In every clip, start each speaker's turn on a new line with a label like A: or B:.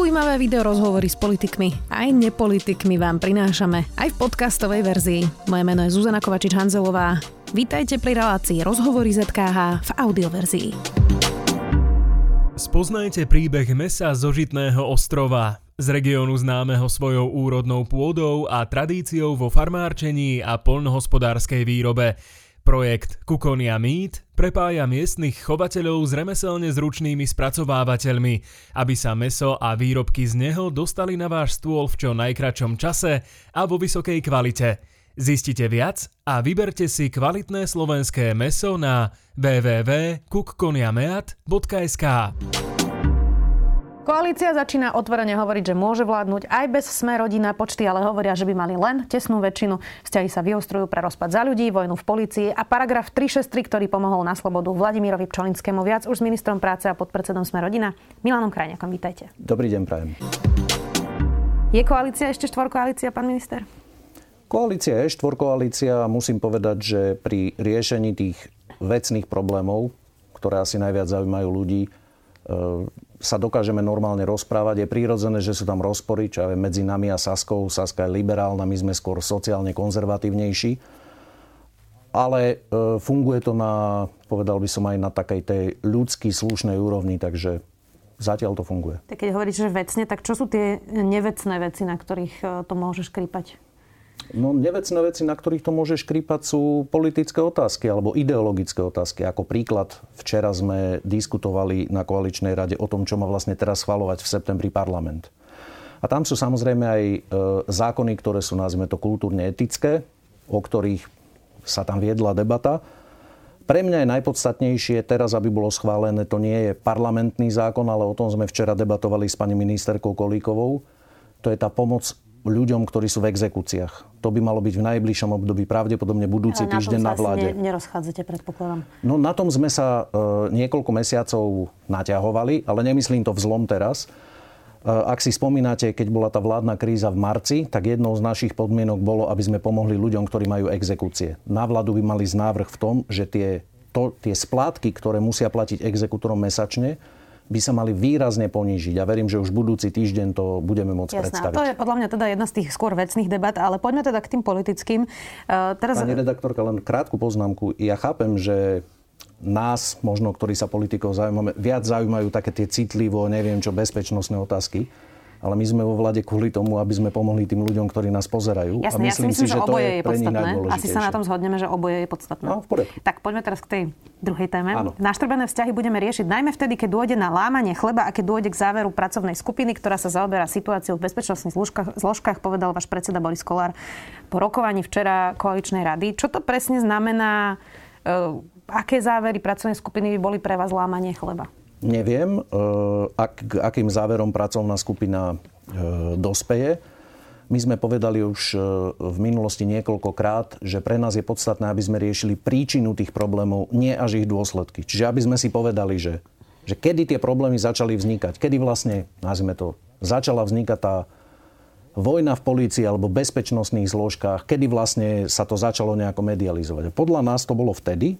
A: Zaujímavé video rozhovory s politikmi aj nepolitikmi vám prinášame aj v podcastovej verzii. Moje meno je Zuzana Kovačič-Hanzelová. Vítajte pri relácii Rozhovory ZKH v audioverzii.
B: Spoznajte príbeh mesa zo Žitného ostrova. Z regiónu známeho svojou úrodnou pôdou a tradíciou vo farmárčení a polnohospodárskej výrobe. Projekt Kukonia Meat prepája miestnych chovateľov s remeselne zručnými spracovávateľmi, aby sa meso a výrobky z neho dostali na váš stôl v čo najkračom čase a vo vysokej kvalite. Zistite viac a vyberte si kvalitné slovenské meso na www.kukkoniameat.sk.
A: Koalícia začína otvorene hovoriť, že môže vládnuť aj bez sme rodina počty, ale hovoria, že by mali len tesnú väčšinu. Vzťahy sa vyostrujú pre rozpad za ľudí, vojnu v polícii a paragraf 363, ktorý pomohol na slobodu Vladimírovi Pčolinskému viac už s ministrom práce a podpredsedom sme rodina. Milanom Krajňakom, vítajte.
C: Dobrý deň, prajem.
A: Je koalícia ešte štvorkoalícia, pán minister?
C: Koalícia je štvorkoalícia a musím povedať, že pri riešení tých vecných problémov, ktoré asi najviac zaujímajú ľudí, e, sa dokážeme normálne rozprávať. Je prírodzené, že sú tam rozpory, čo aj medzi nami a Saskou. Saska je liberálna, my sme skôr sociálne konzervatívnejší. Ale e, funguje to na, povedal by som aj na takej tej ľudský slušnej úrovni, takže zatiaľ to funguje.
A: Tak keď hovoríš, že vecne, tak čo sú tie nevecné veci, na ktorých e, to môžeš krípať?
C: No nevecné veci, na ktorých to môže škrípať, sú politické otázky alebo ideologické otázky. Ako príklad, včera sme diskutovali na koaličnej rade o tom, čo má vlastne teraz schvalovať v septembri parlament. A tam sú samozrejme aj e, zákony, ktoré sú, nazvime to, kultúrne etické, o ktorých sa tam viedla debata. Pre mňa je najpodstatnejšie teraz, aby bolo schválené, to nie je parlamentný zákon, ale o tom sme včera debatovali s pani ministerkou Kolíkovou. To je tá pomoc ľuďom, ktorí sú v exekúciách. To by malo byť v najbližšom období, pravdepodobne budúci
A: Ale
C: týždeň na,
A: na
C: vláde.
A: Ne, nerozchádzate, predpokladám.
C: No na tom sme sa e, niekoľko mesiacov naťahovali, ale nemyslím to vzlom teraz. E, ak si spomínate, keď bola tá vládna kríza v marci, tak jednou z našich podmienok bolo, aby sme pomohli ľuďom, ktorí majú exekúcie. Na vládu by mali návrh v tom, že tie, to, tie splátky, ktoré musia platiť exekútorom mesačne, by sa mali výrazne ponížiť. A verím, že už budúci týždeň to budeme môcť
A: Jasné,
C: predstaviť.
A: to je podľa mňa teda jedna z tých skôr vecných debat, ale poďme teda k tým politickým.
C: Uh, teraz... Pani redaktorka, len krátku poznámku. Ja chápem, že nás, možno, ktorí sa politikou zaujímame, viac zaujímajú také tie citlivo, neviem čo, bezpečnostné otázky ale my sme vo vlade kvôli tomu, aby sme pomohli tým ľuďom, ktorí nás pozerajú.
A: Jasne,
C: a myslím,
A: ja si myslím
C: si, že,
A: že
C: to
A: oboje
C: je,
A: je podstatné. Asi sa na tom zhodneme, že oboje je podstatné.
C: No, v poriadku.
A: Tak poďme teraz k tej druhej téme.
C: Áno.
A: Naštrbené vzťahy budeme riešiť najmä vtedy, keď dôjde na lámanie chleba a keď dôjde k záveru pracovnej skupiny, ktorá sa zaoberá situáciou v bezpečnostných zložkách, zložkách, povedal váš predseda Boris Kolár po rokovaní včera koaličnej rady. Čo to presne znamená? E, aké závery pracovnej skupiny by boli pre vás lámanie chleba?
C: Neviem, e, ak, akým záverom pracovná skupina E, dospeje. My sme povedali už e, v minulosti niekoľkokrát, že pre nás je podstatné, aby sme riešili príčinu tých problémov, nie až ich dôsledky. Čiže aby sme si povedali, že, že kedy tie problémy začali vznikať, kedy vlastne, nazvime to, začala vznikať tá vojna v polícii alebo bezpečnostných zložkách, kedy vlastne sa to začalo nejako medializovať. Podľa nás to bolo vtedy,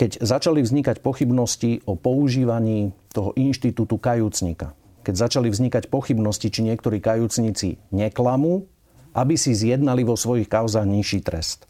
C: keď začali vznikať pochybnosti o používaní toho inštitútu kajúcnika keď začali vznikať pochybnosti, či niektorí kajúcnici neklamú, aby si zjednali vo svojich kauzách nižší trest.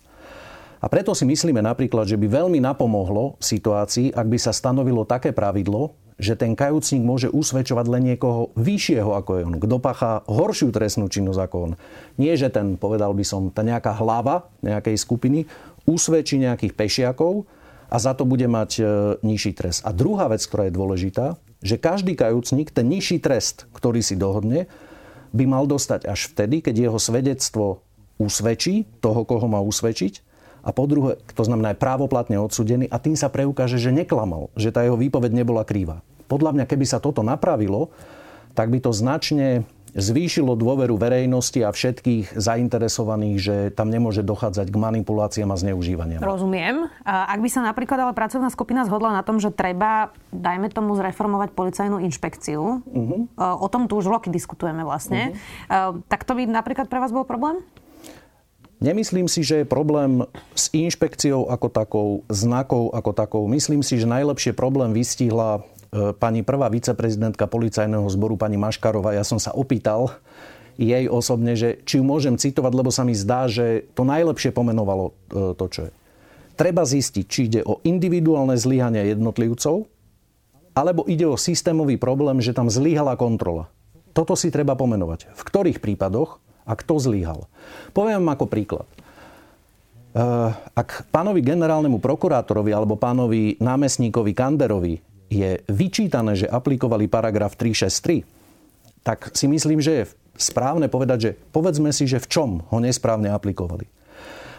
C: A preto si myslíme napríklad, že by veľmi napomohlo situácii, ak by sa stanovilo také pravidlo, že ten kajúcnik môže usvedčovať len niekoho vyššieho ako je on, kto pachá horšiu trestnú činnosť ako on. Nie, že ten, povedal by som, tá nejaká hlava nejakej skupiny usvedčí nejakých pešiakov a za to bude mať e, nižší trest. A druhá vec, ktorá je dôležitá, že každý kajúcnik ten nižší trest, ktorý si dohodne, by mal dostať až vtedy, keď jeho svedectvo usvedčí toho, koho má usvedčiť, a po druhé, to znamená aj právoplatne odsudený a tým sa preukáže, že neklamal, že tá jeho výpoveď nebola krýva. Podľa mňa, keby sa toto napravilo, tak by to značne zvýšilo dôveru verejnosti a všetkých zainteresovaných, že tam nemôže dochádzať k manipuláciám a zneužívaniam.
A: Rozumiem. Ak by sa napríklad ale pracovná skupina zhodla na tom, že treba, dajme tomu, zreformovať policajnú inšpekciu, uh-huh. o tom tu už roky diskutujeme vlastne, uh-huh. tak to by napríklad pre vás bol problém?
C: Nemyslím si, že je problém s inšpekciou ako takou, znakov ako takou. Myslím si, že najlepšie problém vystihla pani prvá viceprezidentka policajného zboru, pani Maškarová, ja som sa opýtal jej osobne, že či ju môžem citovať, lebo sa mi zdá, že to najlepšie pomenovalo to, čo je. Treba zistiť, či ide o individuálne zlyhania jednotlivcov, alebo ide o systémový problém, že tam zlyhala kontrola. Toto si treba pomenovať. V ktorých prípadoch a kto zlyhal. Poviem ako príklad. Eh, ak pánovi generálnemu prokurátorovi alebo pánovi námestníkovi Kanderovi je vyčítané, že aplikovali paragraf 363, tak si myslím, že je správne povedať, že povedzme si, že v čom ho nesprávne aplikovali.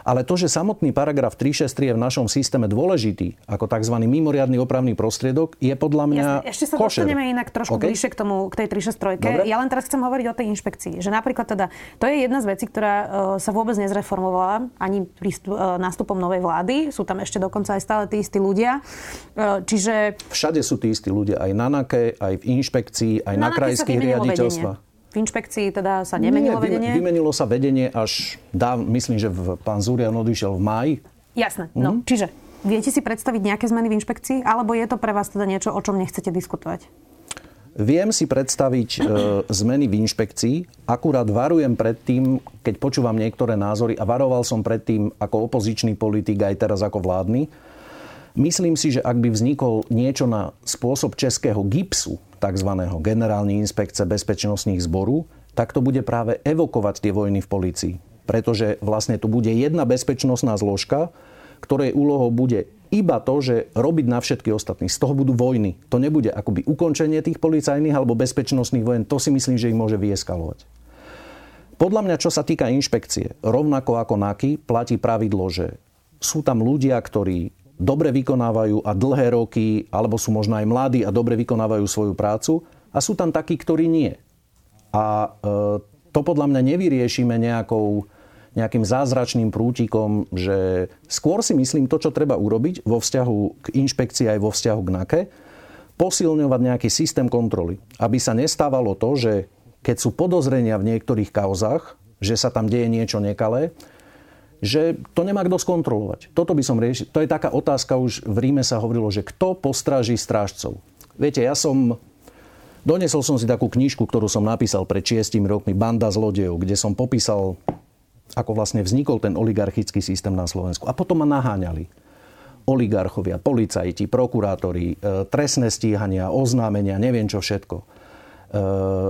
C: Ale to, že samotný paragraf 363 je v našom systéme dôležitý ako tzv. mimoriadný opravný prostriedok, je podľa mňa
A: Jasne, Ešte sa
C: košer.
A: dostaneme inak trošku okay. bližšie k, tomu, k tej 363. Dobre. Ja len teraz chcem hovoriť o tej inšpekcii. Že napríklad teda, to je jedna z vecí, ktorá uh, sa vôbec nezreformovala ani prístup, uh, nástupom novej vlády. Sú tam ešte dokonca aj stále tí istí ľudia. Uh, čiže...
C: Všade sú tí istí ľudia. Aj na NAKE, aj v inšpekcii, aj na, na krajských riaditeľstvách.
A: V inšpekcii teda sa nemenilo
C: Nie,
A: vedenie?
C: vymenilo sa vedenie až, dá, myslím, že v, pán Zurian odišiel v máji.
A: Jasné. No, mm-hmm. čiže viete si predstaviť nejaké zmeny v inšpekcii? Alebo je to pre vás teda niečo, o čom nechcete diskutovať?
C: Viem si predstaviť e, zmeny v inšpekcii. Akurát varujem pred tým, keď počúvam niektoré názory a varoval som pred tým ako opozičný politik aj teraz ako vládny. Myslím si, že ak by vznikol niečo na spôsob českého gipsu, tzv. generálnej inspekce bezpečnostných zborů, tak to bude práve evokovať tie vojny v policii. Pretože vlastne tu bude jedna bezpečnostná zložka, ktorej úlohou bude iba to, že robiť na všetky ostatní. Z toho budú vojny. To nebude akoby ukončenie tých policajných alebo bezpečnostných vojen. To si myslím, že ich môže vyeskalovať. Podľa mňa, čo sa týka inšpekcie, rovnako ako NAKY, platí pravidlo, že sú tam ľudia, ktorí dobre vykonávajú a dlhé roky, alebo sú možno aj mladí a dobre vykonávajú svoju prácu a sú tam takí, ktorí nie. A e, to podľa mňa nevyriešime nejakou, nejakým zázračným prútikom, že skôr si myslím to, čo treba urobiť vo vzťahu k inšpekcii aj vo vzťahu k NAKE, posilňovať nejaký systém kontroly. Aby sa nestávalo to, že keď sú podozrenia v niektorých kauzách, že sa tam deje niečo nekalé, že to nemá kto skontrolovať. Toto by som riešil. To je taká otázka, už v Ríme sa hovorilo, že kto postráži strážcov. Viete, ja som... Donesol som si takú knižku, ktorú som napísal pred 6 rokmi, Banda zlodejov, kde som popísal, ako vlastne vznikol ten oligarchický systém na Slovensku. A potom ma naháňali oligarchovia, policajti, prokurátori, e, trestné stíhania, oznámenia, neviem čo všetko. E,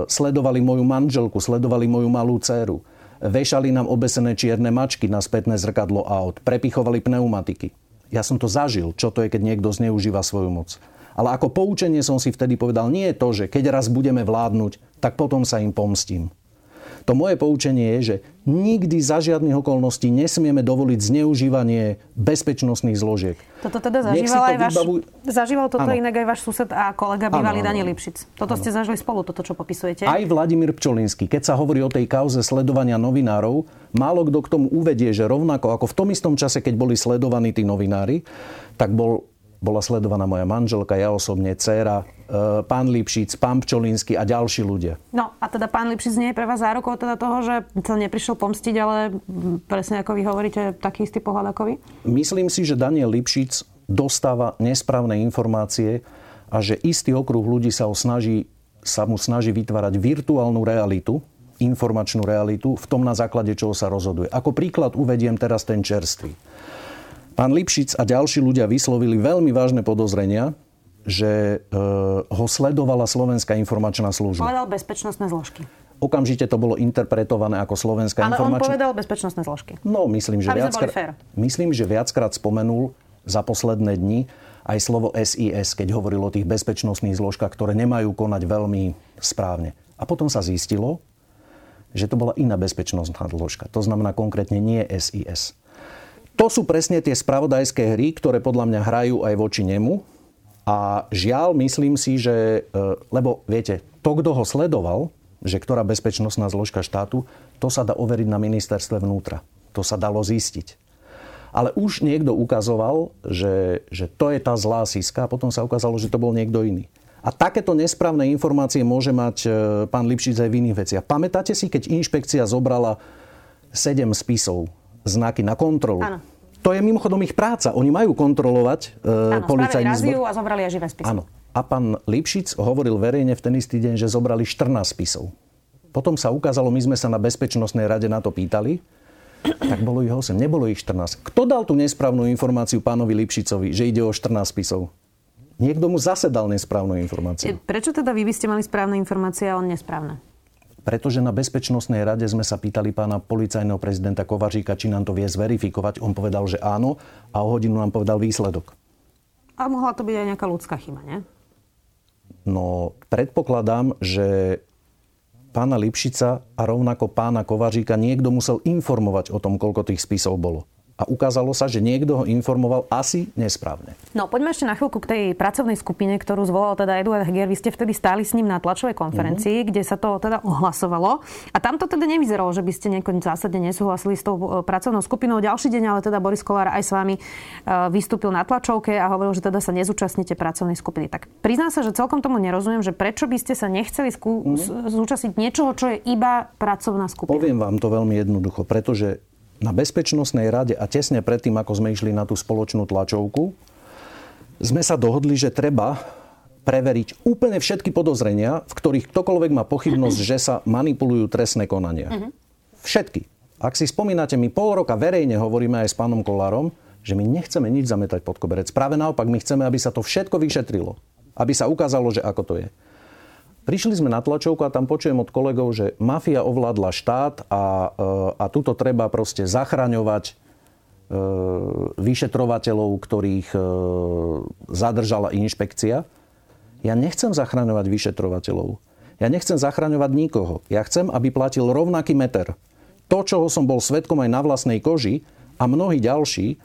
C: sledovali moju manželku, sledovali moju malú dceru Vešali nám obesené čierne mačky na spätné zrkadlo aut. Prepichovali pneumatiky. Ja som to zažil, čo to je, keď niekto zneužíva svoju moc. Ale ako poučenie som si vtedy povedal, nie je to, že keď raz budeme vládnuť, tak potom sa im pomstím. To moje poučenie je, že nikdy za žiadnych okolností nesmieme dovoliť zneužívanie bezpečnostných zložiek.
A: Toto teda zažíval, aj váš, vybavu... zažíval toto ano. inak aj váš sused a kolega bývalý Daniel Lipšic. Toto ano. ste zažili spolu, toto čo popisujete?
C: Aj Vladimír Pčolinsky. Keď sa hovorí o tej kauze sledovania novinárov, málo kto k tomu uvedie, že rovnako ako v tom istom čase, keď boli sledovaní tí novinári, tak bol bola sledovaná moja manželka, ja osobne, dcéra, e, pán Lipšic, pán Pčolínsky a ďalší ľudia.
A: No a teda pán Lipšic nie je pre vás zárokou teda toho, že sa neprišiel pomstiť, ale presne ako vy hovoríte, taký istý pohľad ako vy?
C: Myslím si, že Daniel Lipšic dostáva nesprávne informácie a že istý okruh ľudí sa, ho snaží, sa mu snaží vytvárať virtuálnu realitu, informačnú realitu, v tom na základe čoho sa rozhoduje. Ako príklad uvediem teraz ten čerstvý. Pán Lipšic a ďalší ľudia vyslovili veľmi vážne podozrenia, že e, ho sledovala Slovenská informačná služba.
A: Povedal bezpečnostné zložky.
C: Okamžite to bolo interpretované ako Slovenská
A: Ale
C: informačná...
A: Ale on povedal bezpečnostné zložky.
C: No, myslím, že, viackrát, myslím, že viackrát spomenul za posledné dni aj slovo SIS, keď hovoril o tých bezpečnostných zložkách, ktoré nemajú konať veľmi správne. A potom sa zistilo, že to bola iná bezpečnostná zložka. To znamená konkrétne nie SIS. To sú presne tie spravodajské hry, ktoré podľa mňa hrajú aj voči nemu. A žiaľ, myslím si, že... E, lebo viete, to, kto ho sledoval, že ktorá bezpečnostná zložka štátu, to sa dá overiť na ministerstve vnútra. To sa dalo zistiť. Ale už niekto ukazoval, že, že to je tá zlá síska a potom sa ukázalo, že to bol niekto iný. A takéto nesprávne informácie môže mať e, pán Lipšic aj v iných veciach. Pamätáte si, keď inšpekcia zobrala 7 spisov znaky na kontrolu. Áno. To je mimochodom ich práca. Oni majú kontrolovať e, policajný
A: zbor. a zobrali aj živé spisy.
C: Áno. A pán Lipšic hovoril verejne v ten istý deň, že zobrali 14 spisov. Potom sa ukázalo, my sme sa na Bezpečnostnej rade na to pýtali, tak bolo ich 8, nebolo ich 14. Kto dal tú nesprávnu informáciu pánovi Lipšicovi, že ide o 14 spisov? Niekto mu zase dal nesprávnu informáciu.
A: Prečo teda vy by ste mali správne informácie a on nesprávne?
C: Pretože na Bezpečnostnej rade sme sa pýtali pána policajného prezidenta Kovaříka, či nám to vie zverifikovať. On povedal, že áno a o hodinu nám povedal výsledok.
A: A mohla to byť aj nejaká ľudská chyba, nie?
C: No, predpokladám, že pána Lipšica a rovnako pána Kovaříka niekto musel informovať o tom, koľko tých spisov bolo a ukázalo sa, že niekto ho informoval asi nesprávne.
A: No poďme ešte na chvíľku k tej pracovnej skupine, ktorú zvolal teda Eduard Heger. Vy ste vtedy stáli s ním na tlačovej konferencii, mm-hmm. kde sa to teda ohlasovalo. A tam to teda nevyzeralo, že by ste nejako zásadne nesúhlasili s tou e, pracovnou skupinou. Ďalší deň ale teda Boris Kolár aj s vami e, vystúpil na tlačovke a hovoril, že teda sa nezúčastnite pracovnej skupiny. Tak priznám sa, že celkom tomu nerozumiem, že prečo by ste sa nechceli skú- mm-hmm. zúčastniť niečoho, čo je iba pracovná skupina.
C: Poviem vám to veľmi jednoducho, pretože na Bezpečnostnej rade a tesne predtým, ako sme išli na tú spoločnú tlačovku, sme sa dohodli, že treba preveriť úplne všetky podozrenia, v ktorých ktokoľvek má pochybnosť, že sa manipulujú trestné konania. Mhm. Všetky. Ak si spomínate, my pol roka verejne hovoríme aj s pánom Kolárom, že my nechceme nič zametať pod koberec. Práve naopak, my chceme, aby sa to všetko vyšetrilo. Aby sa ukázalo, že ako to je. Prišli sme na tlačovku a tam počujem od kolegov, že mafia ovládla štát a, e, a tuto treba proste zachraňovať e, vyšetrovateľov, ktorých e, zadržala inšpekcia. Ja nechcem zachraňovať vyšetrovateľov. Ja nechcem zachraňovať nikoho. Ja chcem, aby platil rovnaký meter. To, čoho som bol svetkom aj na vlastnej koži a mnohí ďalší,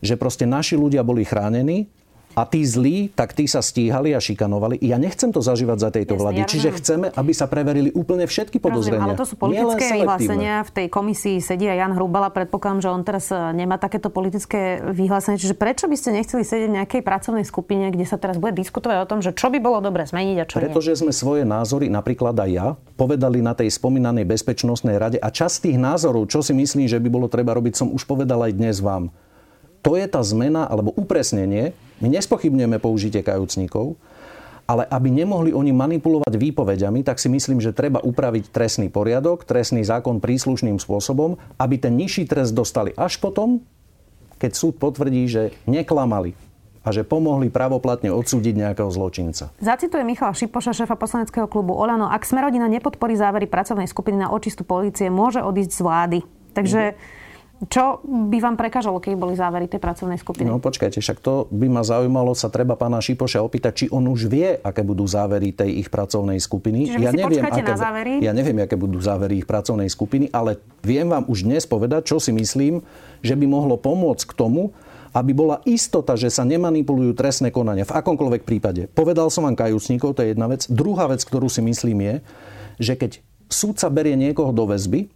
C: že proste naši ľudia boli chránení a tí zlí, tak tí sa stíhali a šikanovali. Ja nechcem to zažívať za tejto Jasne, vlády. Ja Čiže chceme, aby sa preverili úplne všetky podozrenia.
A: ale to sú politické vyhlásenia. V tej komisii sedí aj Jan Hrubala. Predpokladám, že on teraz e, nemá takéto politické vyhlásenie. Čiže prečo by ste nechceli sedieť v nejakej pracovnej skupine, kde sa teraz bude diskutovať o tom, že čo by bolo dobre zmeniť a čo
C: Pretože
A: nie?
C: sme svoje názory, napríklad aj ja, povedali na tej spomínanej bezpečnostnej rade a časť tých názorov, čo si myslím, že by bolo treba robiť, som už povedal aj dnes vám to je tá zmena alebo upresnenie. My nespochybňujeme použitie kajúcnikov, ale aby nemohli oni manipulovať výpovediami, tak si myslím, že treba upraviť trestný poriadok, trestný zákon príslušným spôsobom, aby ten nižší trest dostali až potom, keď súd potvrdí, že neklamali a že pomohli pravoplatne odsúdiť nejakého zločinca.
A: Zacituje Michal Šipoša, šéfa poslaneckého klubu Olano. Ak Smerodina nepodporí závery pracovnej skupiny na očistu policie, môže odísť z vlády. Takže mm-hmm čo by vám prekážalo, keď boli závery tej pracovnej skupiny?
C: No počkajte, však to by ma zaujímalo, sa treba pána Šipoša opýtať, či on už vie, aké budú závery tej ich pracovnej skupiny.
A: Čiže ja neviem, aké, na závery?
C: Ja neviem, aké budú závery ich pracovnej skupiny, ale viem vám už dnes povedať, čo si myslím, že by mohlo pomôcť k tomu, aby bola istota, že sa nemanipulujú trestné konania v akomkoľvek prípade. Povedal som vám kajúcnikov, to je jedna vec. Druhá vec, ktorú si myslím je, že keď súdca berie niekoho do väzby,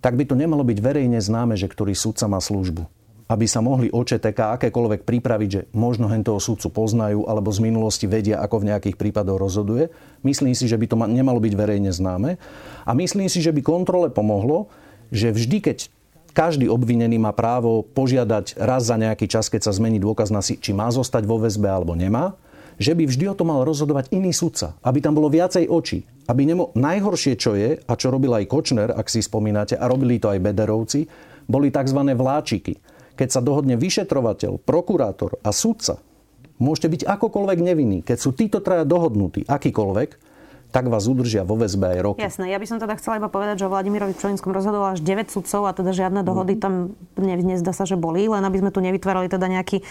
C: tak by to nemalo byť verejne známe, že ktorý sudca má službu. Aby sa mohli očeteka akékoľvek pripraviť, že možno hen sudcu poznajú alebo z minulosti vedia, ako v nejakých prípadoch rozhoduje. Myslím si, že by to nemalo byť verejne známe. A myslím si, že by kontrole pomohlo, že vždy, keď každý obvinený má právo požiadať raz za nejaký čas, keď sa zmení dôkaz na si, či má zostať vo väzbe alebo nemá, že by vždy o tom mal rozhodovať iný sudca. Aby tam bolo viacej očí. Aby nemo... Najhoršie, čo je, a čo robil aj Kočner, ak si spomínate, a robili to aj Bederovci, boli tzv. vláčiky. Keď sa dohodne vyšetrovateľ, prokurátor a sudca, môžete byť akokoľvek nevinný. Keď sú títo traja dohodnutí, akýkoľvek, tak vás udržia vo väzbe aj roky.
A: Jasné, ja by som teda chcela iba povedať, že Vladimirovi Pčolinskom rozhodoval až 9 sudcov a teda žiadne dohody mm. tam ne, nezdá sa, že boli, len aby sme tu nevytvárali teda nejaký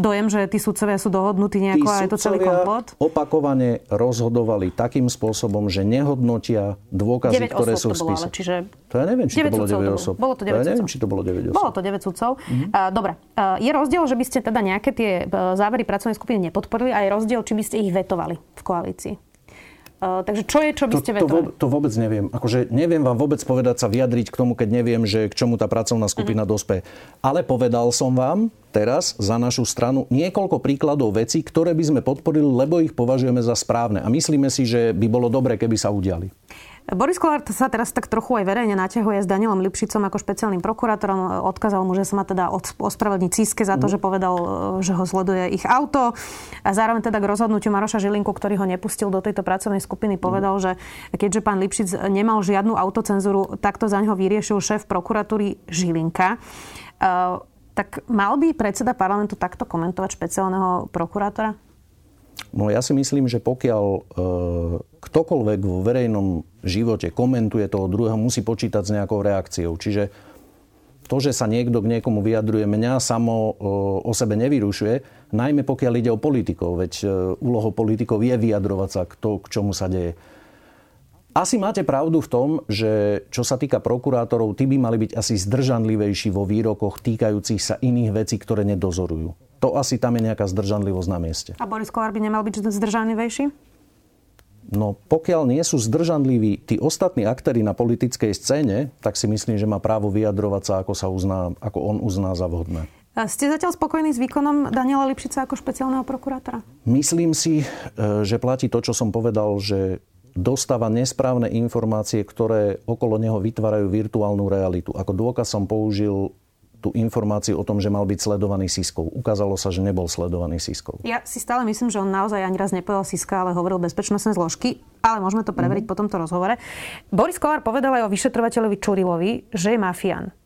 A: dojem, že tí sudcovia sú dohodnutí nejako a je to celý komplot.
C: opakovane rozhodovali takým spôsobom, že nehodnotia dôkazy, ktoré sú v spise.
A: čiže...
C: To ja neviem, či to bolo 9 osob.
A: Bolo to 9 to
C: ja neviem, či to bolo 9 osob.
A: Bolo to 9 sudcov. Mm-hmm. Uh, dobre, uh, je rozdiel, že by ste teda nejaké tie závery pracovnej skupiny nepodporili a je rozdiel, či by ste ich vetovali v koalícii. Uh, takže čo je, čo by ste
C: to, to, to vôbec neviem. Akože neviem vám vôbec povedať sa vyjadriť k tomu, keď neviem, že k čomu tá pracovná skupina uh-huh. dospe. Ale povedal som vám teraz za našu stranu niekoľko príkladov vecí, ktoré by sme podporili, lebo ich považujeme za správne. A myslíme si, že by bolo dobre, keby sa udiali.
A: Boris Kolár sa teraz tak trochu aj verejne naťahuje s Danielom Lipšicom ako špeciálnym prokurátorom. Odkázal mu, že sa má teda ospravedlniť Ciske za to, mm. že povedal, že ho sleduje ich auto. A zároveň teda k rozhodnutiu Maroša Žilinku, ktorý ho nepustil do tejto pracovnej skupiny, povedal, mm. že keďže pán Lipšic nemal žiadnu autocenzúru, takto za ňo vyriešil šéf prokuratúry Žilinka. Uh, tak mal by predseda parlamentu takto komentovať špeciálneho prokurátora?
C: No ja si myslím, že pokiaľ e, ktokoľvek vo verejnom živote komentuje toho druhého, musí počítať s nejakou reakciou. Čiže to, že sa niekto k niekomu vyjadruje, mňa samo e, o sebe nevyrušuje, najmä pokiaľ ide o politikov, veď e, úlohou politikov je vyjadrovať sa k, to, k čomu sa deje. Asi máte pravdu v tom, že čo sa týka prokurátorov, tí by mali byť asi zdržanlivejší vo výrokoch týkajúcich sa iných vecí, ktoré nedozorujú to asi tam je nejaká zdržanlivosť na mieste.
A: A Boris Kolár by nemal byť zdržanlivejší?
C: No pokiaľ nie sú zdržanliví tí ostatní aktéry na politickej scéne, tak si myslím, že má právo vyjadrovať sa, ako, sa uzná, ako on uzná za vhodné.
A: A ste zatiaľ spokojní s výkonom Daniela Lipšica ako špeciálneho prokurátora?
C: Myslím si, e, že platí to, čo som povedal, že dostáva nesprávne informácie, ktoré okolo neho vytvárajú virtuálnu realitu. Ako dôkaz som použil tú informáciu o tom, že mal byť sledovaný Siskou. Ukázalo sa, že nebol sledovaný Siskou.
A: Ja si stále myslím, že on naozaj ani raz nepovedal Siska, ale hovoril bezpečnostné zložky, ale môžeme to preveriť mm. po tomto rozhovore. Boris Kolár povedal aj o vyšetrovateľovi Čurilovi, že je mafián.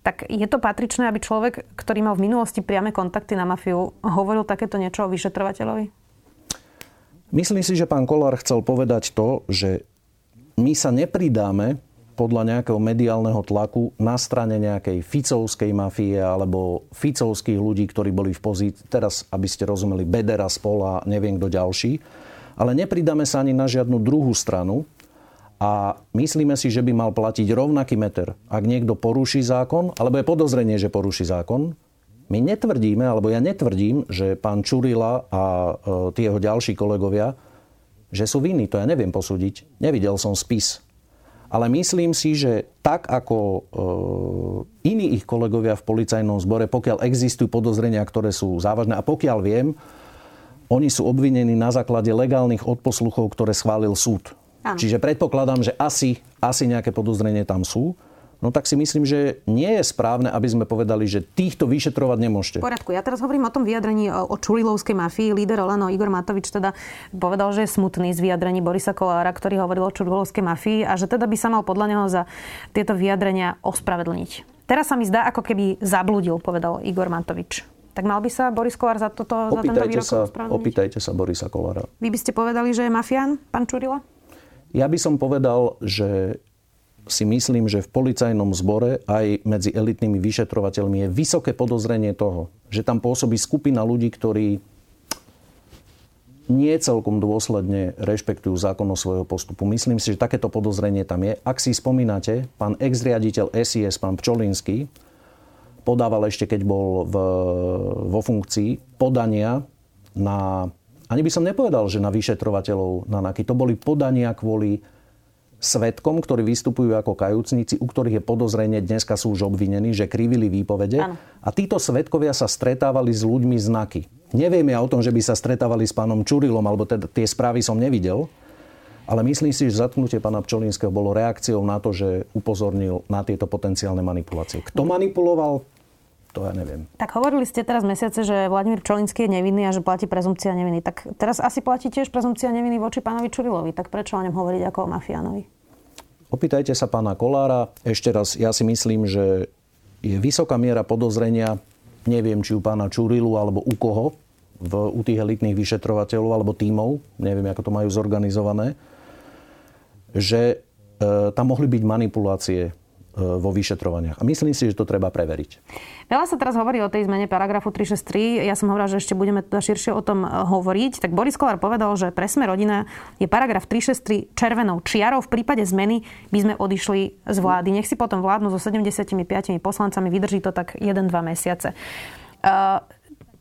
A: Tak je to patričné, aby človek, ktorý mal v minulosti priame kontakty na mafiu, hovoril takéto niečo o vyšetrovateľovi?
C: Myslím si, že pán Kolár chcel povedať to, že my sa nepridáme podľa nejakého mediálneho tlaku na strane nejakej ficovskej mafie alebo ficovských ľudí, ktorí boli v pozícii, teraz, aby ste rozumeli, Bedera, Spola, neviem kto ďalší, ale nepridáme sa ani na žiadnu druhú stranu a myslíme si, že by mal platiť rovnaký meter. Ak niekto poruší zákon, alebo je podozrenie, že poruší zákon, my netvrdíme, alebo ja netvrdím, že pán Čurila a e, tie jeho ďalší kolegovia, že sú vinní. To ja neviem posúdiť. Nevidel som spis ale myslím si, že tak ako e, iní ich kolegovia v policajnom zbore, pokiaľ existujú podozrenia, ktoré sú závažné a pokiaľ viem, oni sú obvinení na základe legálnych odposluchov, ktoré schválil súd. Áno. Čiže predpokladám, že asi, asi nejaké podozrenie tam sú no tak si myslím, že nie je správne, aby sme povedali, že týchto vyšetrovať nemôžete.
A: V poriadku. Ja teraz hovorím o tom vyjadrení o Čulilovskej mafii. Líder Olano Igor Matovič teda povedal, že je smutný z vyjadrení Borisa Kolára, ktorý hovoril o Čulilovskej mafii a že teda by sa mal podľa neho za tieto vyjadrenia ospravedlniť. Teraz sa mi zdá, ako keby zabludil, povedal Igor Matovič. Tak mal by sa Boris Kolár za, toto, za tento výrok sa,
C: Opýtajte sa Borisa Kolára.
A: Vy by ste povedali, že je mafián, pán Čurila?
C: Ja by som povedal, že si myslím, že v policajnom zbore aj medzi elitnými vyšetrovateľmi je vysoké podozrenie toho, že tam pôsobí skupina ľudí, ktorí nie celkom dôsledne rešpektujú zákon o svojho postupu. Myslím si, že takéto podozrenie tam je. Ak si spomínate, pán ex-riaditeľ SIS, pán Pčolinský, podával ešte, keď bol v, vo funkcii, podania na... Ani by som nepovedal, že na vyšetrovateľov na NAKY. To boli podania kvôli svetkom, ktorí vystupujú ako kajúcnici, u ktorých je podozrenie, dneska sú už obvinení, že krivili výpovede. Ano. A títo svetkovia sa stretávali s ľuďmi znaky. Nevieme o tom, že by sa stretávali s pánom Čurilom, alebo teda tie správy som nevidel. Ale myslím si, že zatknutie pána Pčolinského bolo reakciou na to, že upozornil na tieto potenciálne manipulácie. Kto manipuloval, to ja neviem.
A: Tak hovorili ste teraz mesiace, že Vladimír Pčolinský je nevinný a že platí prezumcia neviny. Tak teraz asi platí tiež prezumcia neviny voči pánovi Čurilovi. Tak prečo o ňom hovoriť ako o mafiánovi?
C: Opýtajte sa pána Kolára. Ešte raz, ja si myslím, že je vysoká miera podozrenia, neviem, či u pána Čurilu alebo u koho, v, u tých elitných vyšetrovateľov alebo tímov, neviem, ako to majú zorganizované, že e, tam mohli byť manipulácie vo vyšetrovaniach. A myslím si, že to treba preveriť.
A: Veľa sa teraz hovorí o tej zmene paragrafu 363. Ja som hovorila, že ešte budeme teda širšie o tom e, hovoriť. Tak Boris Kolár povedal, že pre sme rodina je paragraf 363 červenou čiarou. V prípade zmeny by sme odišli z vlády. Nech si potom vládnu so 75 poslancami, vydrží to tak 1-2 mesiace. Uh,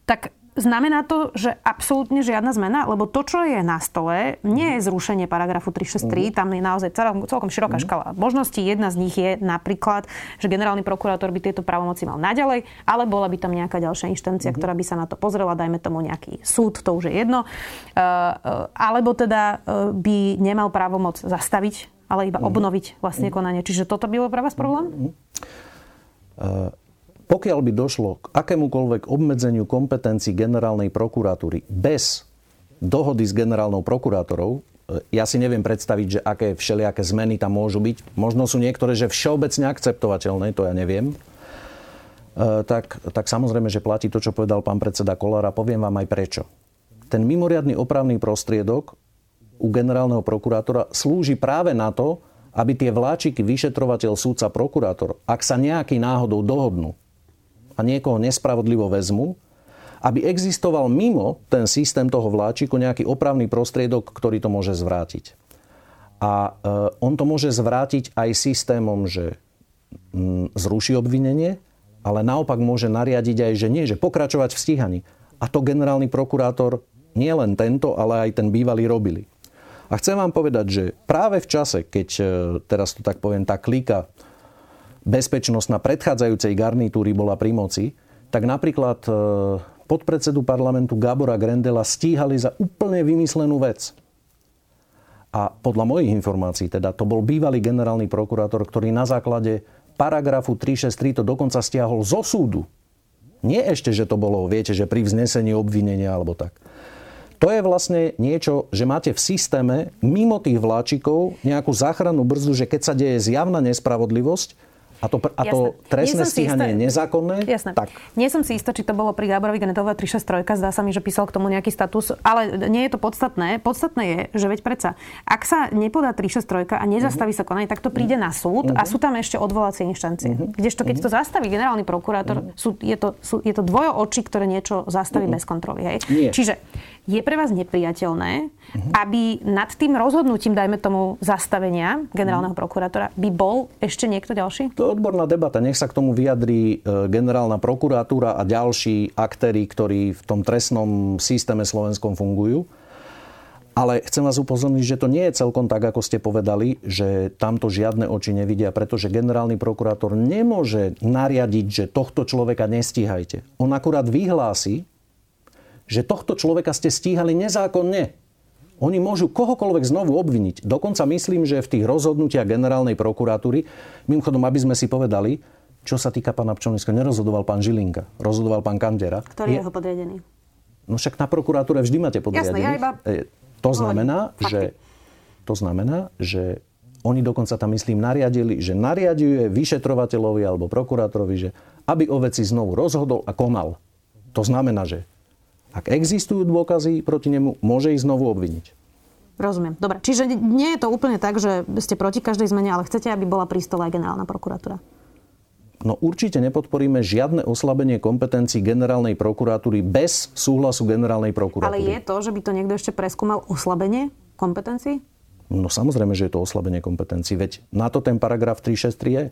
A: tak Znamená to, že absolútne žiadna zmena? Lebo to, čo je na stole, nie je zrušenie paragrafu 363, mm. tam je naozaj celkom, celkom široká mm. škala možností. Jedna z nich je napríklad, že generálny prokurátor by tieto právomoci mal naďalej, ale bola by tam nejaká ďalšia inštancia, mm. ktorá by sa na to pozrela, dajme tomu nejaký súd, to už je jedno. Uh, uh, alebo teda uh, by nemal právomoc zastaviť ale iba obnoviť vlastne konanie. Čiže toto by bol pre vás problém?
C: Uh, pokiaľ by došlo k akémukoľvek obmedzeniu kompetencií generálnej prokuratúry bez dohody s generálnou prokurátorou, e, ja si neviem predstaviť, že aké všelijaké zmeny tam môžu byť. Možno sú niektoré, že všeobecne akceptovateľné, to ja neviem. E, tak, tak samozrejme, že platí to, čo povedal pán predseda Kolár a poviem vám aj prečo. Ten mimoriadný opravný prostriedok u generálneho prokurátora slúži práve na to, aby tie vláčiky vyšetrovateľ, súdca, prokurátor, ak sa nejaký náhodou dohodnú, a niekoho nespravodlivo vezmu, aby existoval mimo ten systém toho vláčiku nejaký opravný prostriedok, ktorý to môže zvrátiť. A e, on to môže zvrátiť aj systémom, že mm, zruší obvinenie, ale naopak môže nariadiť aj, že nie, že pokračovať v stíhaní. A to generálny prokurátor nie len tento, ale aj ten bývalý robili. A chcem vám povedať, že práve v čase, keď, e, teraz to tak poviem, tá klika bezpečnosť na predchádzajúcej garnitúry bola pri moci, tak napríklad e, podpredsedu parlamentu Gábora Grendela stíhali za úplne vymyslenú vec. A podľa mojich informácií, teda to bol bývalý generálny prokurátor, ktorý na základe paragrafu 363 to dokonca stiahol zo súdu. Nie ešte, že to bolo, viete, že pri vznesení obvinenia alebo tak. To je vlastne niečo, že máte v systéme mimo tých vláčikov nejakú záchrannú brzdu, že keď sa deje zjavná nespravodlivosť, a to, a to trestné stíhanie je nezákonné?
A: Jasné. Tak. Nie som si istá, či to bolo pri Gáborovi Genetova 363, zdá sa mi, že písal k tomu nejaký status, ale nie je to podstatné. Podstatné je, že veď predsa, ak sa nepodá 363 a nezastaví uh-huh. sa konanie, tak to príde uh-huh. na súd uh-huh. a mhm. sú tam ešte odvolacie inštancie. Uh-huh. Kdežto keď uh-huh. to zastaví generálny prokurátor, uh-huh. sú, je, to, sú, je to dvojo očí, ktoré niečo zastaví uh-huh. bez kontroly. Hej? Nie. Čiže je pre vás nepriateľné, uh-huh. aby nad tým rozhodnutím, dajme tomu, zastavenia generálneho uh-huh. prokurátora by bol ešte niekto ďalší?
C: To je odborná debata. Nech sa k tomu vyjadrí e, generálna prokuratúra a ďalší aktéry, ktorí v tom trestnom systéme slovenskom fungujú. Ale chcem vás upozorniť, že to nie je celkom tak, ako ste povedali, že tamto žiadne oči nevidia, pretože generálny prokurátor nemôže nariadiť, že tohto človeka nestíhajte. On akurát vyhlási, že tohto človeka ste stíhali nezákonne. Oni môžu kohokoľvek znovu obviniť. Dokonca myslím, že v tých rozhodnutiach generálnej prokuratúry, mimochodom, aby sme si povedali, čo sa týka pána Pčolinska, nerozhodoval pán Žilinka, rozhodoval pán Kandera.
A: Ktorý je jeho podriadený?
C: No však na prokuratúre vždy máte podriadených. Jasné, ja iba... E, to znamená, že, to znamená, že oni dokonca tam, myslím, nariadili, že nariaduje vyšetrovateľovi alebo prokurátorovi, že aby o veci znovu rozhodol a konal. To znamená, že ak existujú dôkazy proti nemu, môže ich znovu obviniť.
A: Rozumiem. Dobre, čiže nie je to úplne tak, že ste proti každej zmene, ale chcete, aby bola prístová aj generálna prokuratúra?
C: No určite nepodporíme žiadne oslabenie kompetencií generálnej prokuratúry bez súhlasu generálnej prokuratúry.
A: Ale je to, že by to niekto ešte preskúmal oslabenie kompetencií?
C: No samozrejme, že je to oslabenie kompetencií, veď na to ten paragraf 363 je.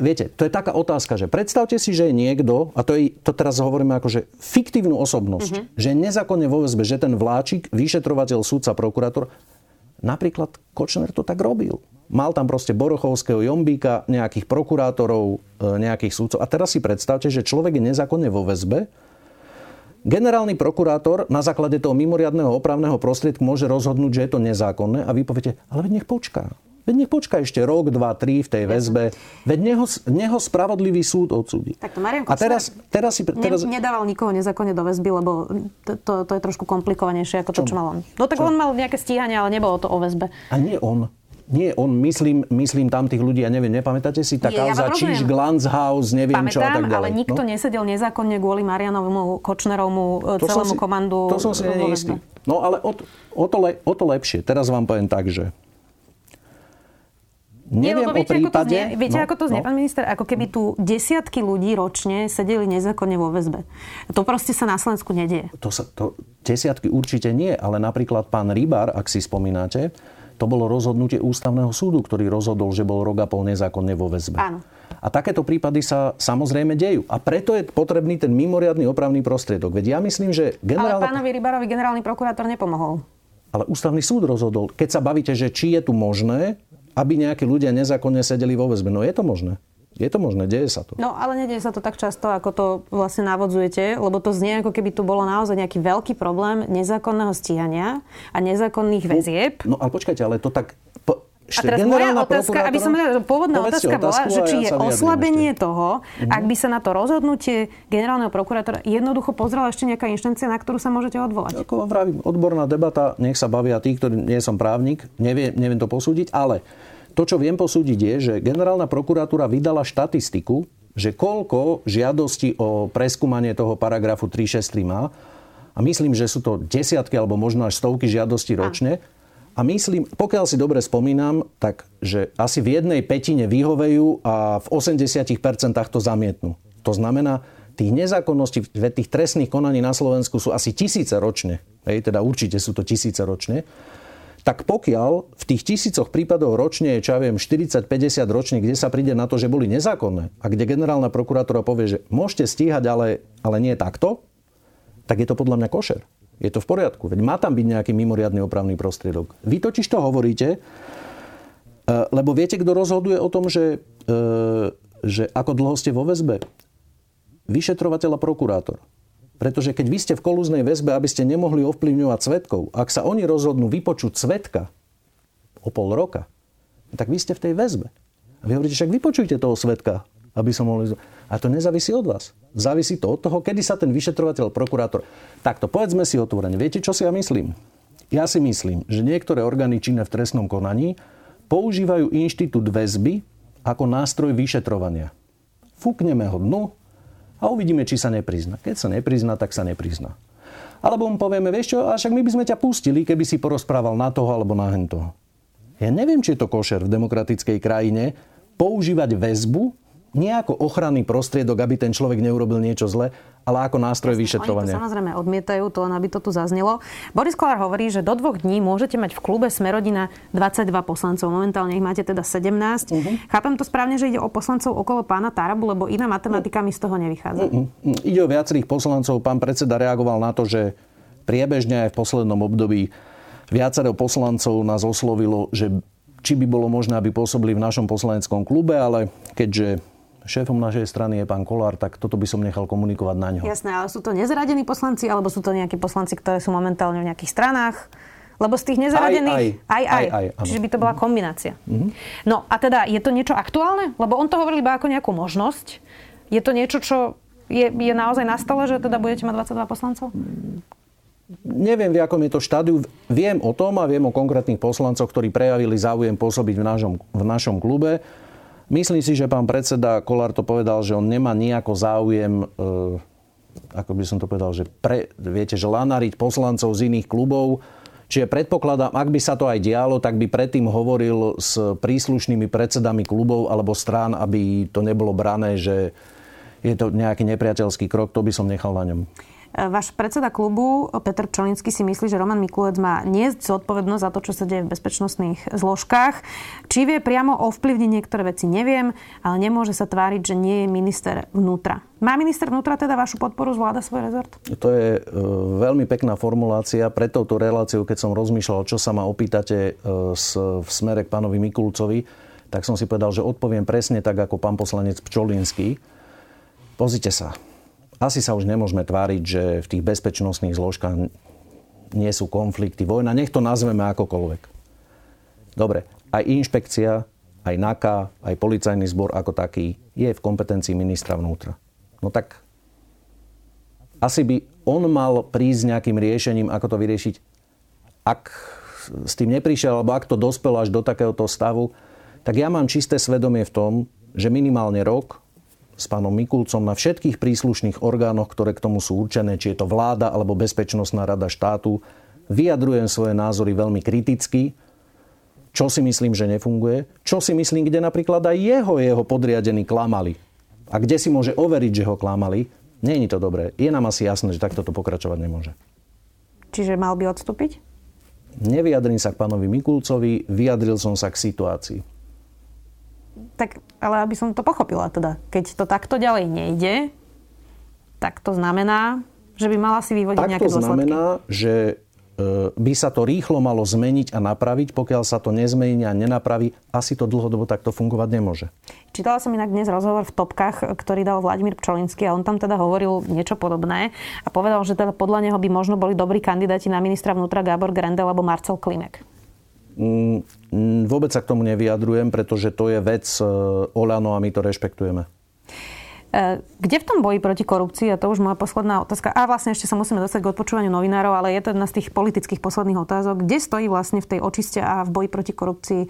C: Viete, to je taká otázka, že predstavte si, že je niekto, a to, je, to teraz hovoríme ako, že fiktívnu osobnosť, uh-huh. že nezákonne vo väzbe, že ten vláčik, vyšetrovateľ, súdca, prokurátor, napríklad Kočner to tak robil. Mal tam proste Borochovského, Jombíka, nejakých prokurátorov, e, nejakých súdcov. A teraz si predstavte, že človek je nezákonne vo väzbe, Generálny prokurátor na základe toho mimoriadného opravného prostriedku môže rozhodnúť, že je to nezákonné a vy poviete, ale nech počká. Veď nech počká ešte rok, dva, tri v tej väzbe. Veď neho, neho spravodlivý súd odsúdi.
A: Tak to Marian a teraz, teraz si... Teraz... Ne, nedával nikoho nezákonne do väzby, lebo to, to, to je trošku komplikovanejšie ako to, čo, čo mal on. No tak čo? on mal nejaké stíhanie, ale nebolo to o väzbe.
C: A nie on. Nie, on, myslím, myslím tam tých ľudí, ja neviem, nepamätáte si, tá kauza ja Čiž, House, neviem
A: Pamätám,
C: čo a tak ďalej.
A: ale nikto no? nesedel nezákonne kvôli Marianovému Kočnerovmu e, to celému si, komandu.
C: To som si neistý. No ale o, o, to le, o to lepšie. Teraz vám poviem tak, že Neviem
A: Nie, viete,
C: o prípade...
A: Ako to znie, viete, no, ako to znie, no. pán minister? Ako keby tu desiatky ľudí ročne sedeli nezákonne vo väzbe. To proste sa na Slovensku nedieje.
C: To sa, to, desiatky určite nie, ale napríklad pán Rybar, ak si spomínate, to bolo rozhodnutie ústavného súdu, ktorý rozhodol, že bol rok a pol nezákonne vo väzbe.
A: Áno.
C: A takéto prípady sa samozrejme dejú. A preto je potrebný ten mimoriadný opravný prostriedok. Veď ja myslím, že
A: generálny... Ale pánovi Rybarovi generálny prokurátor nepomohol.
C: Ale ústavný súd rozhodol. Keď sa bavíte, že či je tu možné, aby nejakí ľudia nezákonne sedeli vo väzbe. No je to možné. Je to možné, deje sa to.
A: No ale nedieje sa to tak často, ako to vlastne navodzujete, lebo to znie, ako keby tu bolo naozaj nejaký veľký problém nezákonného stíhania a nezákonných väzieb.
C: No ale počkajte, ale to tak... Po,
A: a teraz moja otázka, aby som pôvodná otázka bola, že či je oslabenie ešte. toho, mm-hmm. ak by sa na to rozhodnutie generálneho prokurátora jednoducho pozrela ešte nejaká inštancia, na ktorú sa môžete odvolať.
C: Ako vám vravím, odborná debata, nech sa bavia tí, ktorí nie som právnik, neviem, neviem to posúdiť, ale to, čo viem posúdiť je, že generálna prokuratúra vydala štatistiku, že koľko žiadosti o preskúmanie toho paragrafu 363 má a myslím, že sú to desiatky alebo možno až stovky žiadostí ročne. A a myslím, pokiaľ si dobre spomínam, tak, že asi v jednej petine vyhovejú a v 80% to zamietnú. To znamená, tých nezákonností, tých trestných konaní na Slovensku sú asi tisíce ročne. Hej, teda určite sú to tisíce ročne. Tak pokiaľ v tých tisícoch prípadov ročne je, čo ja viem, 40-50 ročne, kde sa príde na to, že boli nezákonné a kde generálna prokurátora povie, že môžete stíhať, ale, ale nie takto, tak je to podľa mňa košer. Je to v poriadku. Veď má tam byť nejaký mimoriadný opravný prostriedok. Vy totiž to hovoríte, e, lebo viete, kto rozhoduje o tom, že, e, že ako dlho ste vo väzbe? Vyšetrovateľ a prokurátor. Pretože keď vy ste v kolúznej väzbe, aby ste nemohli ovplyvňovať svetkov, ak sa oni rozhodnú vypočuť svetka o pol roka, tak vy ste v tej väzbe. A vy hovoríte, však vypočujte toho svetka, aby som mohli... A to nezávisí od vás. Závisí to od toho, kedy sa ten vyšetrovateľ, prokurátor... Takto, povedzme si otvorene. Viete, čo si ja myslím? Ja si myslím, že niektoré orgány činné v trestnom konaní používajú inštitút väzby ako nástroj vyšetrovania. Fúkneme ho dnu a uvidíme, či sa neprizna. Keď sa neprizna, tak sa neprizna. Alebo mu povieme, vieš čo, a však my by sme ťa pustili, keby si porozprával na toho alebo na hen toho. Ja neviem, či je to košer v demokratickej krajine používať väzbu nie ako ochranný prostriedok, aby ten človek neurobil niečo zle, ale ako nástroj Jasne, vyšetrovania.
A: Oni to samozrejme odmietajú, to len aby to tu zaznelo. Boris Kolár hovorí, že do dvoch dní môžete mať v klube Smerodina 22 poslancov. Momentálne ich máte teda 17. Uh-huh. Mhm. Chápem to správne, že ide o poslancov okolo pána Tarabu, lebo iná matematika mi z toho nevychádza. Uh-huh.
C: Ide o viacerých poslancov. Pán predseda reagoval na to, že priebežne aj v poslednom období viacero poslancov nás oslovilo, že či by bolo možné, aby pôsobili v našom poslaneckom klube, ale keďže šéfom našej strany je pán Kolár, tak toto by som nechal komunikovať na ňo.
A: Jasné, ale sú to nezradení poslanci, alebo sú to nejakí poslanci, ktoré sú momentálne v nejakých stranách? Lebo z tých nezaradených...
C: Aj, aj. aj, aj,
A: aj Čiže by to bola kombinácia. Mm-hmm. No a teda, je to niečo aktuálne? Lebo on to hovoril iba ako nejakú možnosť. Je to niečo, čo je, je naozaj na stole, že teda budete mať 22 poslancov?
C: Neviem, v akom je to štádiu. Viem o tom a viem o konkrétnych poslancoch, ktorí prejavili záujem pôsobiť v našom, v našom klube. Myslím si, že pán predseda Kolár to povedal, že on nemá nejako záujem, e, ako by som to povedal, že pre, viete, že lanariť poslancov z iných klubov. Čiže predpokladám, ak by sa to aj dialo, tak by predtým hovoril s príslušnými predsedami klubov alebo strán, aby to nebolo brané, že je to nejaký nepriateľský krok, to by som nechal na ňom.
A: Váš predseda klubu, Peter Čolinsky, si myslí, že Roman Mikulec má niesť zodpovednosť za to, čo sa deje v bezpečnostných zložkách. Či vie priamo ovplyvniť niektoré veci, neviem, ale nemôže sa tváriť, že nie je minister vnútra. Má minister vnútra teda vašu podporu, zvláda svoj rezort?
C: To je e, veľmi pekná formulácia. Pre touto reláciou, keď som rozmýšľal, čo sa ma opýtate e, s, v smere k pánovi Mikulcovi, tak som si povedal, že odpoviem presne tak, ako pán poslanec Pčolinský. Pozrite sa, asi sa už nemôžeme tváriť, že v tých bezpečnostných zložkách nie sú konflikty, vojna, nech to nazveme akokoľvek. Dobre, aj inšpekcia, aj NAKA, aj policajný zbor ako taký je v kompetencii ministra vnútra. No tak asi by on mal prísť nejakým riešením, ako to vyriešiť. Ak s tým neprišiel, alebo ak to dospelo až do takéhoto stavu, tak ja mám čisté svedomie v tom, že minimálne rok s pánom Mikulcom na všetkých príslušných orgánoch, ktoré k tomu sú určené, či je to vláda alebo Bezpečnostná rada štátu. Vyjadrujem svoje názory veľmi kriticky, čo si myslím, že nefunguje, čo si myslím, kde napríklad aj jeho, jeho podriadení klamali. A kde si môže overiť, že ho klamali, nie je to dobré. Je nám asi jasné, že takto to pokračovať nemôže.
A: Čiže mal by odstúpiť?
C: Nevyjadrím sa k pánovi Mikulcovi, vyjadril som sa k situácii.
A: Tak, ale aby som to pochopila teda. Keď to takto ďalej nejde, tak to znamená, že by mala si vyvodiť tak nejaké
C: dôsledky. to znamená, že e, by sa to rýchlo malo zmeniť a napraviť. Pokiaľ sa to nezmení a nenapraví, asi to dlhodobo takto fungovať nemôže.
A: Čítala som inak dnes rozhovor v topkách, ktorý dal Vladimír Pčolinský a on tam teda hovoril niečo podobné a povedal, že teda podľa neho by možno boli dobrí kandidáti na ministra vnútra Gábor Grendel alebo Marcel Klimek.
C: Mm, vôbec sa k tomu nevyjadrujem, pretože to je vec e, Olano a my to rešpektujeme.
A: E, kde v tom boji proti korupcii, a to už moja posledná otázka, a vlastne ešte sa musíme dostať k odpočúvaniu novinárov, ale je to jedna z tých politických posledných otázok, kde stojí vlastne v tej očiste a v boji proti korupcii e,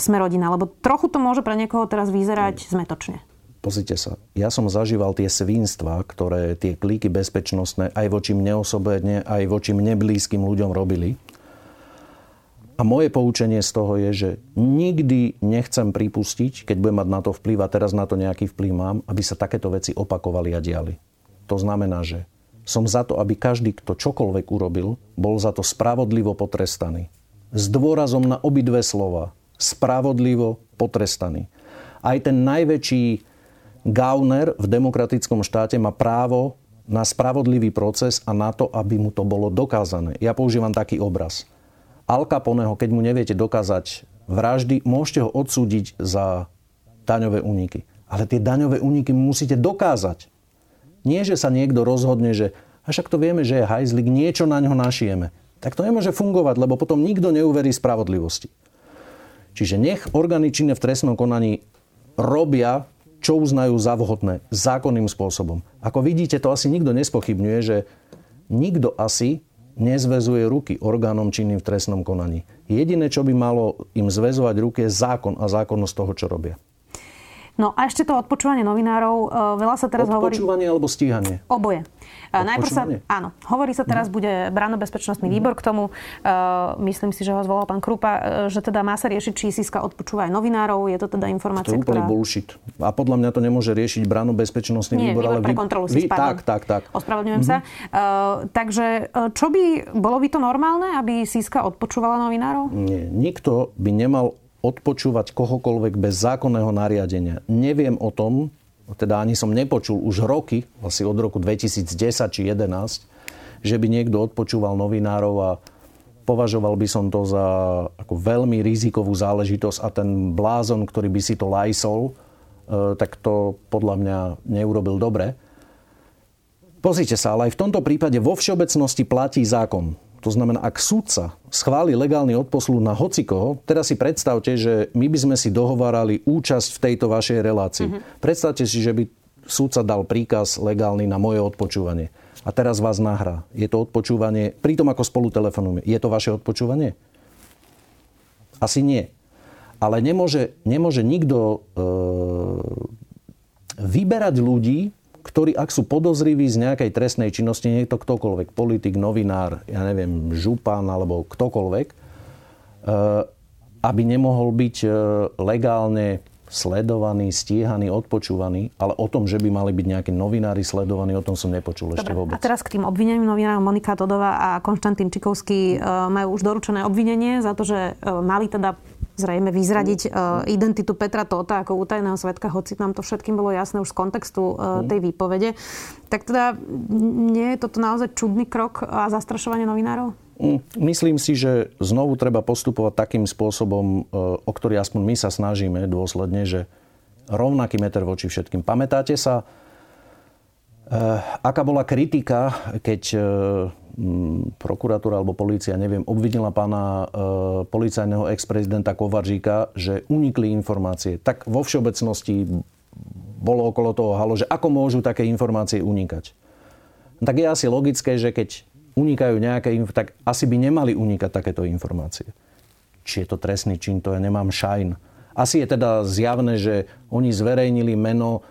A: sme rodina? Lebo trochu to môže pre niekoho teraz vyzerať zmetočne.
C: Pozrite sa, ja som zažíval tie svinstva, ktoré tie klíky bezpečnostné aj voči mne osobne, aj voči mne blízkym ľuďom robili. A moje poučenie z toho je, že nikdy nechcem pripustiť, keď budem mať na to vplyv, a teraz na to nejaký vplyv mám, aby sa takéto veci opakovali a diali. To znamená, že som za to, aby každý, kto čokoľvek urobil, bol za to spravodlivo potrestaný. S dôrazom na obidve slova. Spravodlivo potrestaný. Aj ten najväčší gauner v demokratickom štáte má právo na spravodlivý proces a na to, aby mu to bolo dokázané. Ja používam taký obraz Al Caponeho, keď mu neviete dokázať vraždy, môžete ho odsúdiť za daňové úniky. Ale tie daňové úniky musíte dokázať. Nie, že sa niekto rozhodne, že a však to vieme, že je hajzlik, niečo na ňo našijeme. Tak to nemôže fungovať, lebo potom nikto neuverí spravodlivosti. Čiže nech orgány činné v trestnom konaní robia, čo uznajú za vhodné, zákonným spôsobom. Ako vidíte, to asi nikto nespochybňuje, že nikto asi nezvezuje ruky orgánom činným v trestnom konaní. Jediné, čo by malo im zväzovať ruky, je zákon a zákonnosť toho, čo robia.
A: No a ešte to odpočúvanie novinárov. E, veľa sa teraz
C: hovorí... Odpočúvanie alebo stíhanie?
A: Oboje. E, najprv sa, áno, hovorí sa teraz, mm. bude bránobezpečnostný výbor k tomu. Uh, myslím si, že ho zvolal pán Krupa, že teda má sa riešiť, či Siska odpočúva aj novinárov. Je to teda informácia,
C: to je úplný ktorá... bullshit. A podľa mňa to nemôže riešiť bránobezpečnostný
A: Nie,
C: výbor.
A: ale pre kontrolu vy...
C: Tak, tak, tak.
A: Ospravedlňujem mm-hmm. sa. Uh, takže čo by, bolo by to normálne, aby Siska odpočúvala novinárov?
C: Nie, nikto by nemal odpočúvať kohokoľvek bez zákonného nariadenia. Neviem o tom, teda ani som nepočul už roky, asi od roku 2010 či 2011, že by niekto odpočúval novinárov a považoval by som to za ako veľmi rizikovú záležitosť a ten blázon, ktorý by si to lajsol, e, tak to podľa mňa neurobil dobre. Pozrite sa, ale aj v tomto prípade vo všeobecnosti platí zákon. To znamená, ak súdca schváli legálny odposluh na hocikoho, teraz si predstavte, že my by sme si dohovárali účasť v tejto vašej relácii. Mm-hmm. Predstavte si, že by súdca dal príkaz legálny na moje odpočúvanie. A teraz vás nahrá. Je to odpočúvanie, pritom ako spolu telefonujeme. Je to vaše odpočúvanie? Asi nie. Ale nemôže, nemôže nikto e, vyberať ľudí, ktorí ak sú podozriví z nejakej trestnej činnosti, nie je to ktokoľvek, politik, novinár, ja neviem, župan alebo ktokoľvek, e, aby nemohol byť e, legálne sledovaný, stíhaný, odpočúvaný, ale o tom, že by mali byť nejakí novinári sledovaní, o tom som nepočul Dobre, ešte vôbec.
A: A teraz k tým obvineniam novinárov Monika Todová a Konštantín Čikovský e, majú už doručené obvinenie za to, že mali teda zrejme vyzradiť uh, identitu Petra Tota ako útajného svetka, hoci nám to všetkým bolo jasné už z kontextu uh, tej výpovede. Tak teda nie je toto naozaj čudný krok a zastrašovanie novinárov?
C: Mm, myslím si, že znovu treba postupovať takým spôsobom, e, o ktorý aspoň my sa snažíme dôsledne, že rovnaký meter voči všetkým. Pamätáte sa, aká bola kritika, keď prokuratúra alebo polícia, neviem, obvinila pána e, policajného ex-prezidenta Kovaržíka, že unikli informácie. Tak vo všeobecnosti bolo okolo toho halo, že ako môžu také informácie unikať. Tak je asi logické, že keď unikajú nejaké tak asi by nemali unikať takéto informácie. Či je to trestný čin, to ja nemám šajn. Asi je teda zjavné, že oni zverejnili meno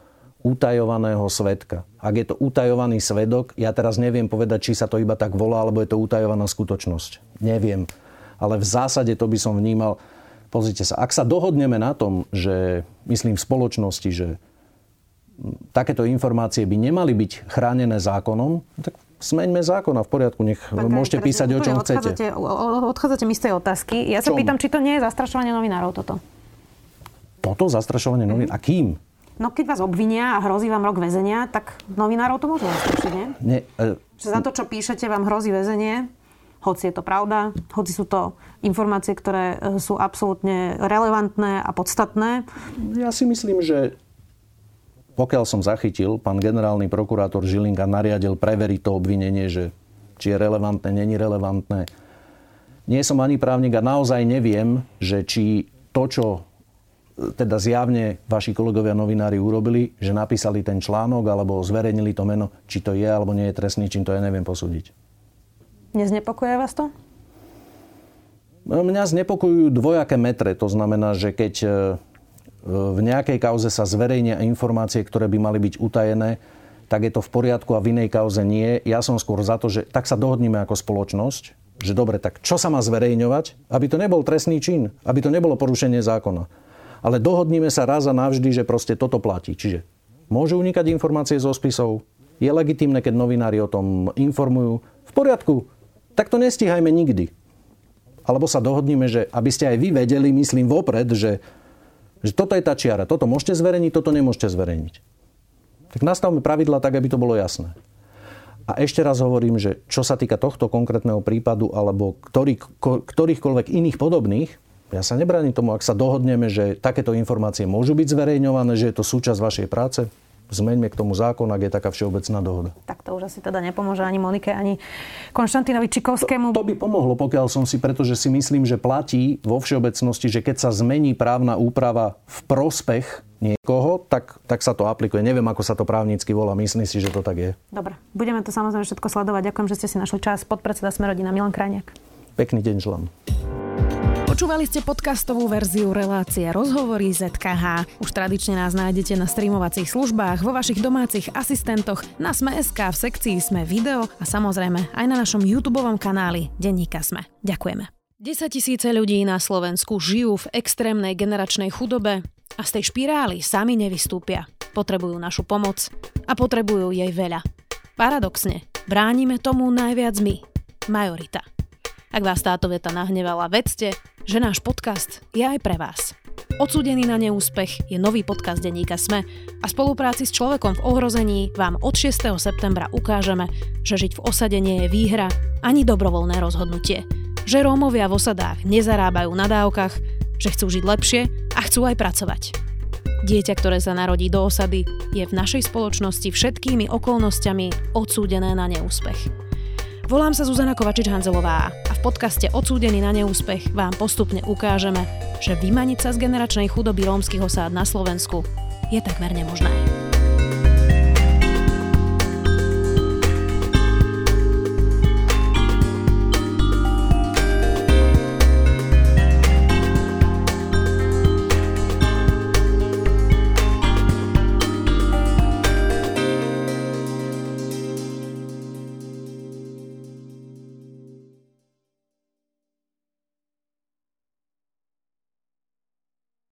C: utajovaného svetka. Ak je to utajovaný svedok, ja teraz neviem povedať, či sa to iba tak volá, alebo je to utajovaná skutočnosť. Neviem. Ale v zásade to by som vnímal... Pozrite sa, ak sa dohodneme na tom, že myslím v spoločnosti, že takéto informácie by nemali byť chránené zákonom, tak smeňme zákon a v poriadku, nech Pán môžete písať o čom chcete.
A: Odchádzate mi z tej otázky. Ja sa pýtam, či to nie je zastrašovanie novinárov toto.
C: Toto zastrašovanie novinárov? A kým?
A: No keď vás obvinia a hrozí vám rok väzenia, tak novinárov to môže zastrašiť, nie?
C: nie
A: uh, že za to, čo píšete, vám hrozí väzenie, hoci je to pravda, hoci sú to informácie, ktoré e, sú absolútne relevantné a podstatné.
C: Ja si myslím, že pokiaľ som zachytil, pán generálny prokurátor Žilinka nariadil preveriť to obvinenie, že či je relevantné, není relevantné. Nie som ani právnik a naozaj neviem, že či to, čo teda zjavne vaši kolegovia novinári urobili, že napísali ten článok alebo zverejnili to meno, či to je alebo nie je trestný čin, to ja neviem posúdiť.
D: Neznepokojuje vás to?
C: No, mňa znepokojujú dvojaké metre. To znamená, že keď e, v nejakej kauze sa zverejnia informácie, ktoré by mali byť utajené, tak je to v poriadku a v inej kauze nie. Ja som skôr za to, že tak sa dohodneme ako spoločnosť, že dobre, tak čo sa má zverejňovať, aby to nebol trestný čin, aby to nebolo porušenie zákona. Ale dohodníme sa raz a navždy, že proste toto platí. Čiže môžu unikať informácie zo spisov, je legitimné, keď novinári o tom informujú. V poriadku, tak to nestíhajme nikdy alebo sa dohodníme, že aby ste aj vy vedeli, myslím vopred, že, že toto je tá čiara, toto môžete zverejniť, toto nemôžete zverejniť. Tak nastavme pravidla tak, aby to bolo jasné. A ešte raz hovorím, že čo sa týka tohto konkrétneho prípadu alebo ktorý, ktorýchkoľvek iných podobných, ja sa nebránim tomu, ak sa dohodneme, že takéto informácie môžu byť zverejňované, že je to súčasť vašej práce, zmeňme k tomu zákon, ak je taká všeobecná dohoda.
D: Tak to už asi teda nepomôže ani Monike, ani Konštantinovi Čikovskému.
C: To, to by pomohlo, pokiaľ som si, pretože si myslím, že platí vo všeobecnosti, že keď sa zmení právna úprava v prospech niekoho, tak, tak sa to aplikuje. Neviem, ako sa to právnicky volá. Myslím si, že to tak je.
D: Dobre, budeme to samozrejme všetko sledovať. Ďakujem, že ste si našli čas. Podpredseda Smerodina Milan Krajniak.
C: Pekný deň želám.
A: Počúvali ste podcastovú verziu relácie Rozhovory ZKH. Už tradične nás nájdete na streamovacích službách, vo vašich domácich asistentoch, na Sme.sk, v sekcii Sme video a samozrejme aj na našom YouTube kanáli Denníka Sme. Ďakujeme. 10 tisíce ľudí na Slovensku žijú v extrémnej generačnej chudobe a z tej špirály sami nevystúpia. Potrebujú našu pomoc a potrebujú jej veľa. Paradoxne, bránime tomu najviac my, majorita. Ak vás táto veta nahnevala, vedzte, že náš podcast je aj pre vás. Odsúdený na neúspech je nový podcast denníka SME a spolupráci s človekom v ohrození vám od 6. septembra ukážeme, že žiť v osade nie je výhra ani dobrovoľné rozhodnutie. Že Rómovia v osadách nezarábajú na dávkach, že chcú žiť lepšie a chcú aj pracovať. Dieťa, ktoré sa narodí do osady, je v našej spoločnosti všetkými okolnostiami odsúdené na neúspech. Volám sa Zuzana Kovačič-Hanzelová a v podcaste Odsúdený na neúspech vám postupne ukážeme, že vymaniť sa z generačnej chudoby rómskych osád na Slovensku je takmer nemožné.